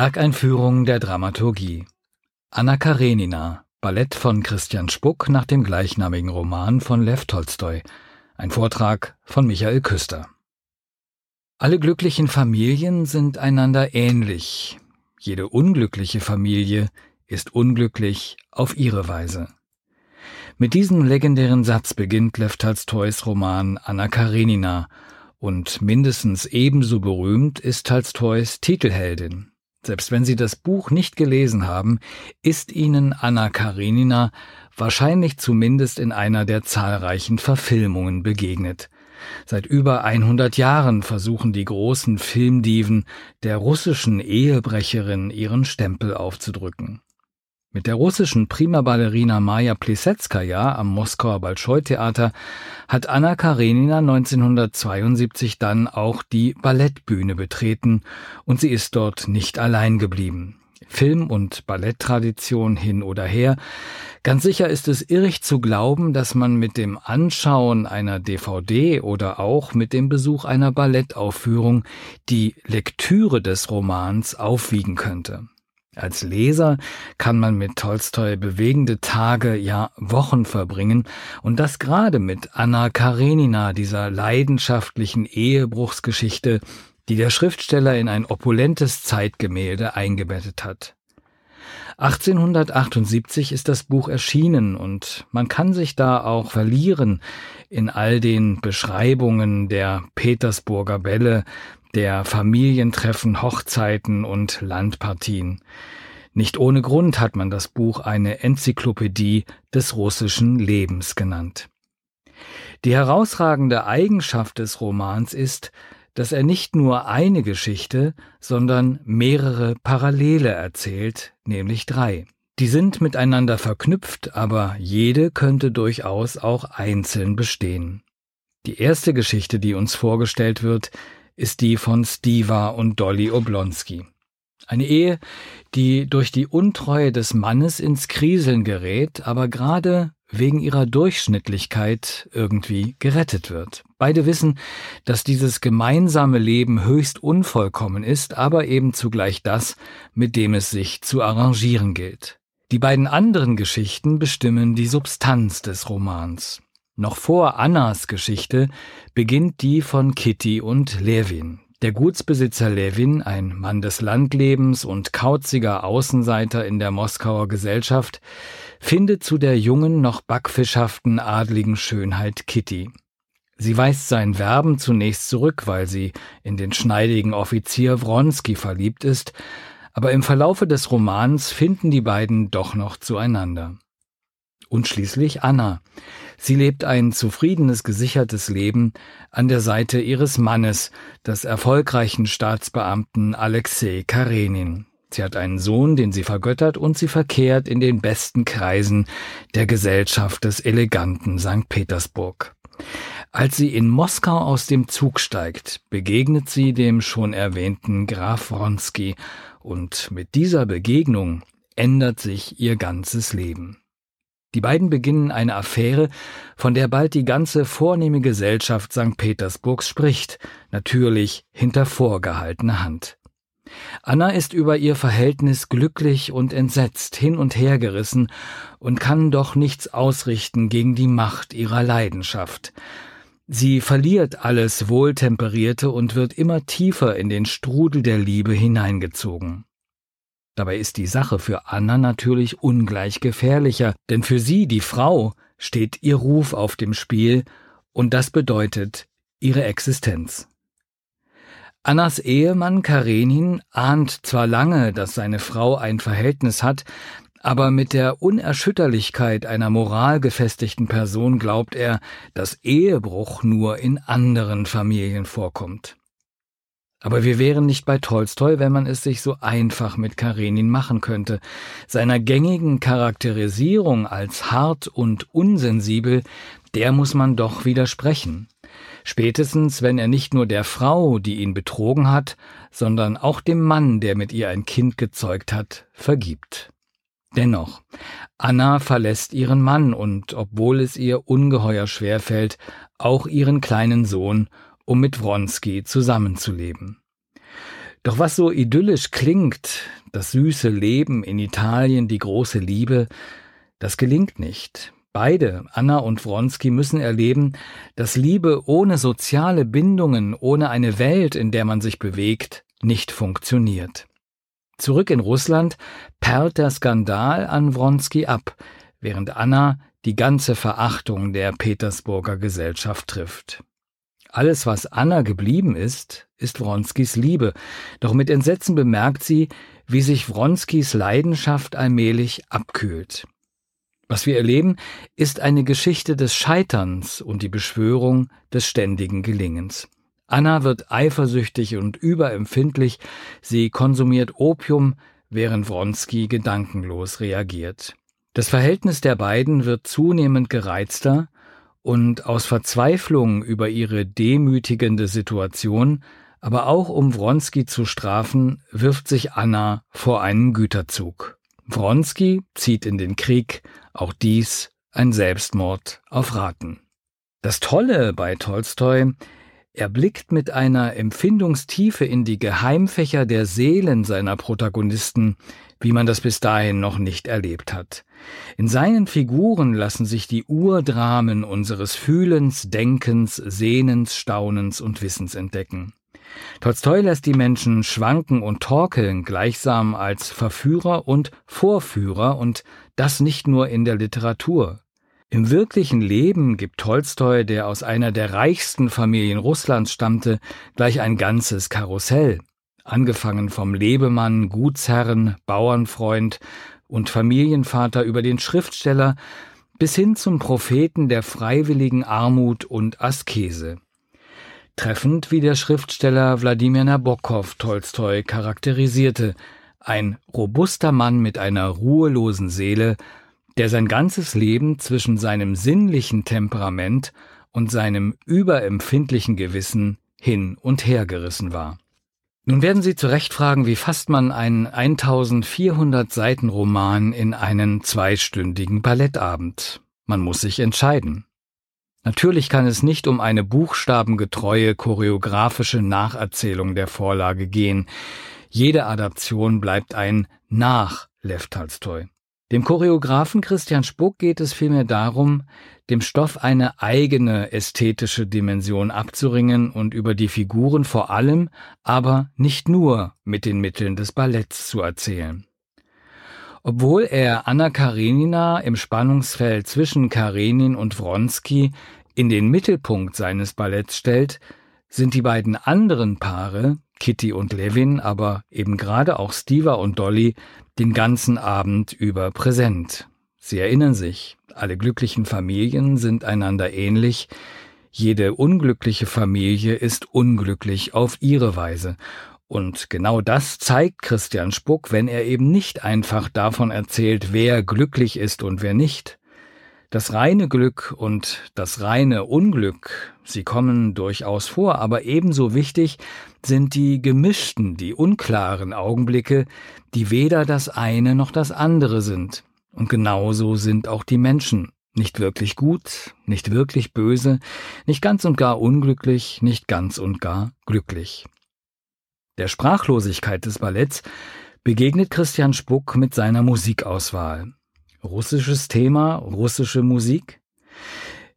Werkeinführung der Dramaturgie Anna Karenina, Ballett von Christian Spuck nach dem gleichnamigen Roman von Lev Tolstoi. Ein Vortrag von Michael Küster. Alle glücklichen Familien sind einander ähnlich. Jede unglückliche Familie ist unglücklich auf ihre Weise. Mit diesem legendären Satz beginnt Lev Tolstois Roman Anna Karenina und mindestens ebenso berühmt ist Tolstois Titelheldin. Selbst wenn Sie das Buch nicht gelesen haben, ist Ihnen Anna Karenina wahrscheinlich zumindest in einer der zahlreichen Verfilmungen begegnet. Seit über 100 Jahren versuchen die großen Filmdiven der russischen Ehebrecherin ihren Stempel aufzudrücken. Mit der russischen Prima-Ballerina Maja Plisetskaya am Moskauer Bolschoi-Theater hat Anna Karenina 1972 dann auch die Ballettbühne betreten und sie ist dort nicht allein geblieben. Film- und Balletttradition hin oder her. Ganz sicher ist es irrig zu glauben, dass man mit dem Anschauen einer DVD oder auch mit dem Besuch einer Ballettaufführung die Lektüre des Romans aufwiegen könnte. Als Leser kann man mit Tolstoi bewegende Tage, ja Wochen verbringen, und das gerade mit Anna Karenina, dieser leidenschaftlichen Ehebruchsgeschichte, die der Schriftsteller in ein opulentes Zeitgemälde eingebettet hat. 1878 ist das Buch erschienen und man kann sich da auch verlieren in all den Beschreibungen der Petersburger Bälle, der Familientreffen, Hochzeiten und Landpartien. Nicht ohne Grund hat man das Buch eine Enzyklopädie des russischen Lebens genannt. Die herausragende Eigenschaft des Romans ist, dass er nicht nur eine Geschichte, sondern mehrere Parallele erzählt, nämlich drei. Die sind miteinander verknüpft, aber jede könnte durchaus auch einzeln bestehen. Die erste Geschichte, die uns vorgestellt wird, ist die von Stiva und Dolly Oblonsky. Eine Ehe, die durch die Untreue des Mannes ins Kriseln gerät, aber gerade wegen ihrer Durchschnittlichkeit irgendwie gerettet wird. Beide wissen, dass dieses gemeinsame Leben höchst unvollkommen ist, aber eben zugleich das, mit dem es sich zu arrangieren gilt. Die beiden anderen Geschichten bestimmen die Substanz des Romans. Noch vor Annas Geschichte beginnt die von Kitty und Levin. Der Gutsbesitzer Levin, ein Mann des Landlebens und kauziger Außenseiter in der Moskauer Gesellschaft, findet zu der jungen, noch backfischhaften adligen Schönheit Kitty. Sie weist sein Werben zunächst zurück, weil sie in den schneidigen Offizier Wronski verliebt ist, aber im Verlaufe des Romans finden die beiden doch noch zueinander. Und schließlich Anna. Sie lebt ein zufriedenes, gesichertes Leben an der Seite ihres Mannes, des erfolgreichen Staatsbeamten Alexei Karenin. Sie hat einen Sohn, den sie vergöttert, und sie verkehrt in den besten Kreisen der Gesellschaft des eleganten St. Petersburg. Als sie in Moskau aus dem Zug steigt, begegnet sie dem schon erwähnten Graf Wronski, und mit dieser Begegnung ändert sich ihr ganzes Leben. Die beiden beginnen eine Affäre, von der bald die ganze vornehme Gesellschaft St. Petersburgs spricht, natürlich hinter vorgehaltener Hand. Anna ist über ihr Verhältnis glücklich und entsetzt hin und her gerissen und kann doch nichts ausrichten gegen die Macht ihrer Leidenschaft. Sie verliert alles Wohltemperierte und wird immer tiefer in den Strudel der Liebe hineingezogen. Dabei ist die Sache für Anna natürlich ungleich gefährlicher, denn für sie, die Frau, steht ihr Ruf auf dem Spiel, und das bedeutet ihre Existenz. Annas Ehemann Karenin ahnt zwar lange, dass seine Frau ein Verhältnis hat, aber mit der Unerschütterlichkeit einer moralgefestigten Person glaubt er, dass Ehebruch nur in anderen Familien vorkommt. Aber wir wären nicht bei Tolstoi, wenn man es sich so einfach mit Karenin machen könnte. Seiner gängigen Charakterisierung als hart und unsensibel, der muss man doch widersprechen. Spätestens, wenn er nicht nur der Frau, die ihn betrogen hat, sondern auch dem Mann, der mit ihr ein Kind gezeugt hat, vergibt. Dennoch, Anna verlässt ihren Mann und, obwohl es ihr ungeheuer schwer fällt, auch ihren kleinen Sohn um mit Wronski zusammenzuleben. Doch was so idyllisch klingt, das süße Leben in Italien, die große Liebe, das gelingt nicht. Beide, Anna und Wronski, müssen erleben, dass Liebe ohne soziale Bindungen, ohne eine Welt, in der man sich bewegt, nicht funktioniert. Zurück in Russland perlt der Skandal an Wronski ab, während Anna die ganze Verachtung der Petersburger Gesellschaft trifft. Alles, was Anna geblieben ist, ist Wronskis Liebe, doch mit Entsetzen bemerkt sie, wie sich Wronskis Leidenschaft allmählich abkühlt. Was wir erleben, ist eine Geschichte des Scheiterns und die Beschwörung des ständigen Gelingens. Anna wird eifersüchtig und überempfindlich, sie konsumiert Opium, während Wronski gedankenlos reagiert. Das Verhältnis der beiden wird zunehmend gereizter, und aus Verzweiflung über ihre demütigende Situation, aber auch um Wronski zu strafen, wirft sich Anna vor einen Güterzug. Wronski zieht in den Krieg, auch dies ein Selbstmord auf Raten. Das Tolle bei Tolstoi, er blickt mit einer Empfindungstiefe in die Geheimfächer der Seelen seiner Protagonisten, wie man das bis dahin noch nicht erlebt hat. In seinen Figuren lassen sich die Urdramen unseres Fühlens, Denkens, Sehnens, Staunens und Wissens entdecken. Tolstoi lässt die Menschen schwanken und torkeln, gleichsam als Verführer und Vorführer, und das nicht nur in der Literatur. Im wirklichen Leben gibt Tolstoi, der aus einer der reichsten Familien Russlands stammte, gleich ein ganzes Karussell, angefangen vom Lebemann, Gutsherren, Bauernfreund und Familienvater über den Schriftsteller bis hin zum Propheten der freiwilligen Armut und Askese. Treffend, wie der Schriftsteller Wladimir Nabokov Tolstoi charakterisierte, ein robuster Mann mit einer ruhelosen Seele, der sein ganzes Leben zwischen seinem sinnlichen Temperament und seinem überempfindlichen Gewissen hin und her gerissen war. Nun werden Sie zu Recht fragen, wie fasst man einen 1400 Seiten Roman in einen zweistündigen Ballettabend? Man muss sich entscheiden. Natürlich kann es nicht um eine buchstabengetreue choreografische Nacherzählung der Vorlage gehen. Jede Adaption bleibt ein Nach Lev Tolstoi. Dem Choreografen Christian Spuck geht es vielmehr darum, dem Stoff eine eigene ästhetische Dimension abzuringen und über die Figuren vor allem, aber nicht nur mit den Mitteln des Balletts zu erzählen. Obwohl er Anna Karenina im Spannungsfeld zwischen Karenin und Wronski in den Mittelpunkt seines Balletts stellt, sind die beiden anderen Paare, Kitty und Levin, aber eben gerade auch Stiva und Dolly, den ganzen Abend über präsent. Sie erinnern sich, alle glücklichen Familien sind einander ähnlich, jede unglückliche Familie ist unglücklich auf ihre Weise. Und genau das zeigt Christian Spuck, wenn er eben nicht einfach davon erzählt, wer glücklich ist und wer nicht. Das reine Glück und das reine Unglück, sie kommen durchaus vor, aber ebenso wichtig sind die gemischten, die unklaren Augenblicke, die weder das eine noch das andere sind. Und genauso sind auch die Menschen. Nicht wirklich gut, nicht wirklich böse, nicht ganz und gar unglücklich, nicht ganz und gar glücklich. Der Sprachlosigkeit des Balletts begegnet Christian Spuck mit seiner Musikauswahl. Russisches Thema, russische Musik?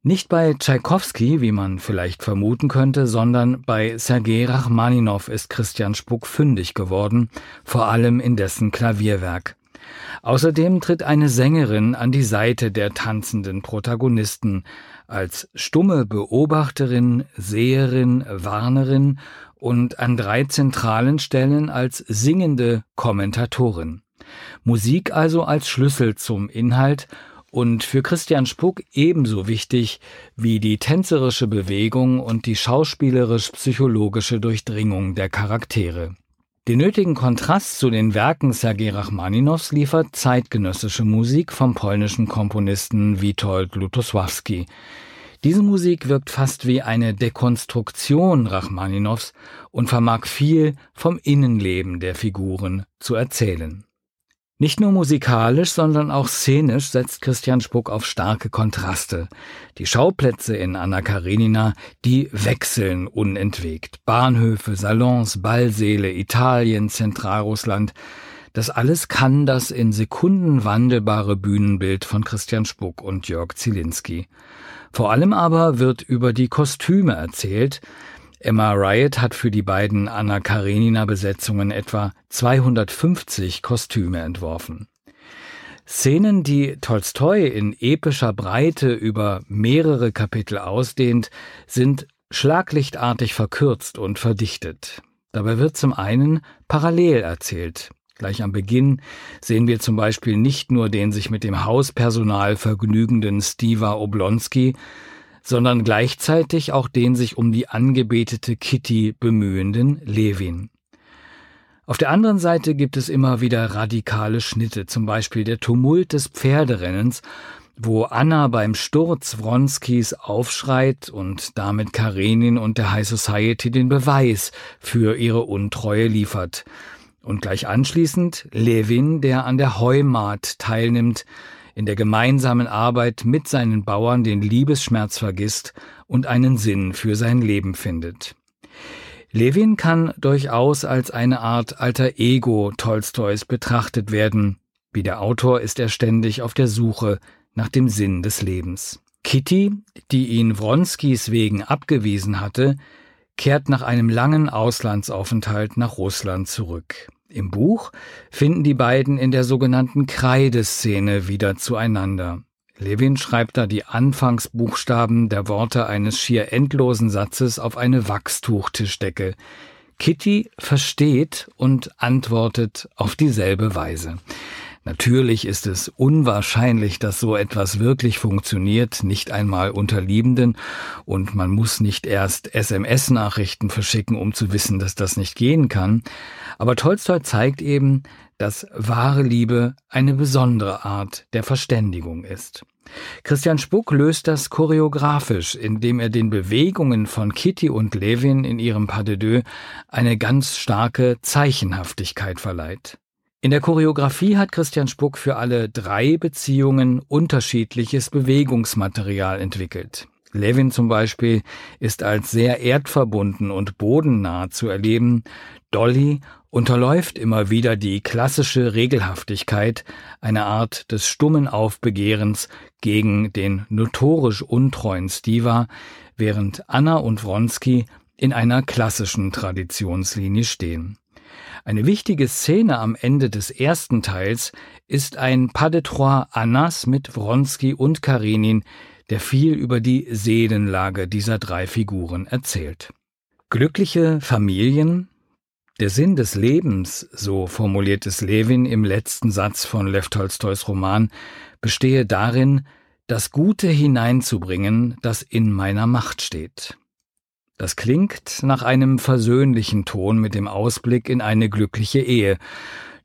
Nicht bei Tschaikowski, wie man vielleicht vermuten könnte, sondern bei Sergei Rachmaninow ist Christian Spuck fündig geworden, vor allem in dessen Klavierwerk. Außerdem tritt eine Sängerin an die Seite der tanzenden Protagonisten als stumme Beobachterin, Seherin, Warnerin und an drei zentralen Stellen als singende Kommentatorin. Musik also als Schlüssel zum Inhalt und für Christian Spuck ebenso wichtig wie die tänzerische Bewegung und die schauspielerisch-psychologische Durchdringung der Charaktere. Den nötigen Kontrast zu den Werken Sergei Rachmaninows liefert zeitgenössische Musik vom polnischen Komponisten Witold Lutosławski. Diese Musik wirkt fast wie eine Dekonstruktion Rachmaninows und vermag viel vom Innenleben der Figuren zu erzählen. Nicht nur musikalisch, sondern auch szenisch setzt Christian Spuck auf starke Kontraste. Die Schauplätze in Anna Karenina, die wechseln unentwegt. Bahnhöfe, Salons, Ballsäle, Italien, Zentralrussland. Das alles kann das in Sekunden wandelbare Bühnenbild von Christian Spuck und Jörg Zielinski. Vor allem aber wird über die Kostüme erzählt, Emma Riot hat für die beiden Anna Karenina Besetzungen etwa 250 Kostüme entworfen. Szenen, die Tolstoi in epischer Breite über mehrere Kapitel ausdehnt, sind schlaglichtartig verkürzt und verdichtet. Dabei wird zum einen parallel erzählt. Gleich am Beginn sehen wir zum Beispiel nicht nur den sich mit dem Hauspersonal vergnügenden Stiva Oblonsky, sondern gleichzeitig auch den sich um die angebetete Kitty bemühenden Levin. Auf der anderen Seite gibt es immer wieder radikale Schnitte, zum Beispiel der Tumult des Pferderennens, wo Anna beim Sturz Wronskis aufschreit und damit Karenin und der High Society den Beweis für ihre Untreue liefert. Und gleich anschließend Levin, der an der Heumaat teilnimmt, in der gemeinsamen Arbeit mit seinen Bauern den Liebesschmerz vergisst und einen Sinn für sein Leben findet. Levin kann durchaus als eine Art alter Ego Tolstois betrachtet werden. Wie der Autor ist er ständig auf der Suche nach dem Sinn des Lebens. Kitty, die ihn Wronskis wegen abgewiesen hatte, kehrt nach einem langen Auslandsaufenthalt nach Russland zurück. Im Buch finden die beiden in der sogenannten Kreideszene wieder zueinander. Levin schreibt da die Anfangsbuchstaben der Worte eines schier endlosen Satzes auf eine Wachstuchtischdecke. Kitty versteht und antwortet auf dieselbe Weise. Natürlich ist es unwahrscheinlich, dass so etwas wirklich funktioniert, nicht einmal unter Liebenden, und man muss nicht erst SMS-Nachrichten verschicken, um zu wissen, dass das nicht gehen kann. Aber Tolstoi zeigt eben, dass wahre Liebe eine besondere Art der Verständigung ist. Christian Spuck löst das choreografisch, indem er den Bewegungen von Kitty und Levin in ihrem Pas de deux eine ganz starke Zeichenhaftigkeit verleiht. In der Choreografie hat Christian Spuck für alle drei Beziehungen unterschiedliches Bewegungsmaterial entwickelt. Levin zum Beispiel ist als sehr erdverbunden und bodennah zu erleben. Dolly unterläuft immer wieder die klassische Regelhaftigkeit, eine Art des stummen Aufbegehrens gegen den notorisch untreuen Stiva, während Anna und Wronski in einer klassischen Traditionslinie stehen. Eine wichtige Szene am Ende des ersten Teils ist ein Pas de Trois Annas mit Wronski und Karenin, der viel über die Seelenlage dieser drei Figuren erzählt. Glückliche Familien, der Sinn des Lebens, so formuliert es Levin im letzten Satz von Lev Tolstois Roman, bestehe darin, das Gute hineinzubringen, das in meiner Macht steht. Das klingt nach einem versöhnlichen Ton mit dem Ausblick in eine glückliche Ehe.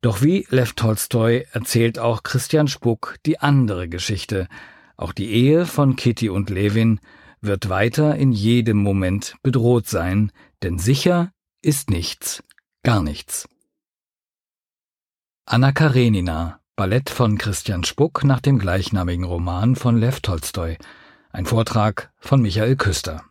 Doch wie Lev Tolstoi erzählt auch Christian Spuck die andere Geschichte. Auch die Ehe von Kitty und Levin wird weiter in jedem Moment bedroht sein, denn sicher ist nichts, gar nichts. Anna Karenina, Ballett von Christian Spuck nach dem gleichnamigen Roman von Lev Tolstoi. Ein Vortrag von Michael Küster.